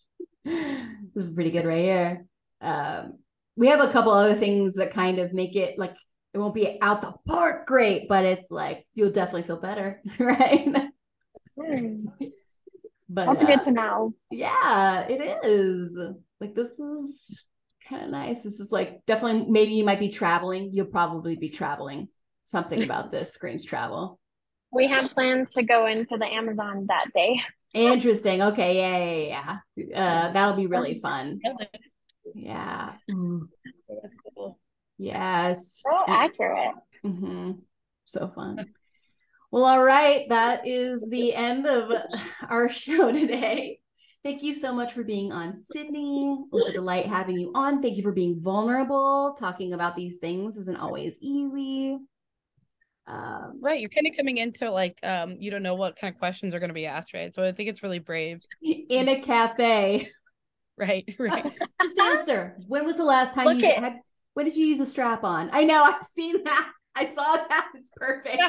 is pretty good right here. Um, we have a couple other things that kind of make it like it won't be out the park great, but it's like you'll definitely feel better, right? Hmm. But That's uh, good to know. yeah, it is. Like this is kind of nice. This is like definitely maybe you might be traveling. You'll probably be traveling. Something about this screams travel. We have plans to go into the Amazon that day. Interesting. Okay, yeah, yeah, yeah. Uh, that'll be really fun. Yeah. Ooh, That's cool. Yes. So accurate. hmm So fun. Well, all right. That is the end of our show today. Thank you so much for being on, Sydney. It was a delight having you on. Thank you for being vulnerable. Talking about these things isn't always easy. Um, Right, you're kind of coming into like um you don't know what kind of questions are going to be asked, right? So I think it's really brave. in a cafe. Right, right. Just answer. When was the last time Look you it. had? When did you use a strap on? I know. I've seen that. I saw that. It's perfect.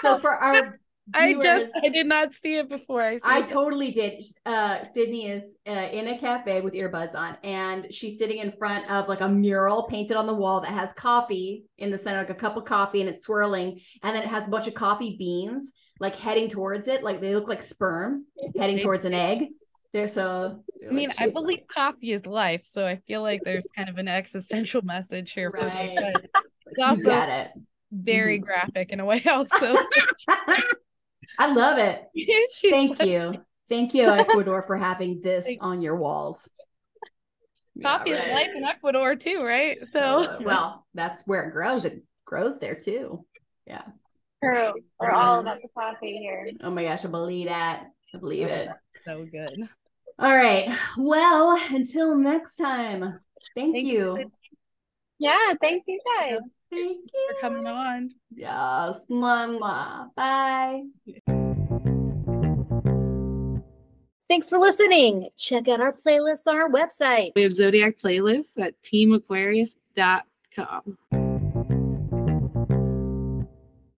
So for our I just I did not see it before. I, I totally did. Uh, Sydney is uh, in a cafe with earbuds on, and she's sitting in front of like a mural painted on the wall that has coffee in the center, like a cup of coffee, and it's swirling, and then it has a bunch of coffee beans like heading towards it, like they look like sperm heading towards an egg. They're so. I mean, I believe coffee is life, so I feel like there's kind of an existential message here for me. Right. But it's you also got it. very Mhm. graphic in a way, also. I love it. Thank like, you. Thank you, Ecuador, for having this Thank- on your walls. Coffee Yeah, is life in Ecuador too, right? Uh, So well, that's where it grows. It grows there too. Yeah. True. We're all about the coffee here. Oh my gosh, I believe that. I believe it. so good. All right. Well, until next time. Thank, Thank you, you. Yeah, thank you guys. Thank you. For coming on. Yes. Mwah, mwah. Bye. Thanks for listening. Check out our playlists on our website. We have Zodiac playlists at teamaquarius.com.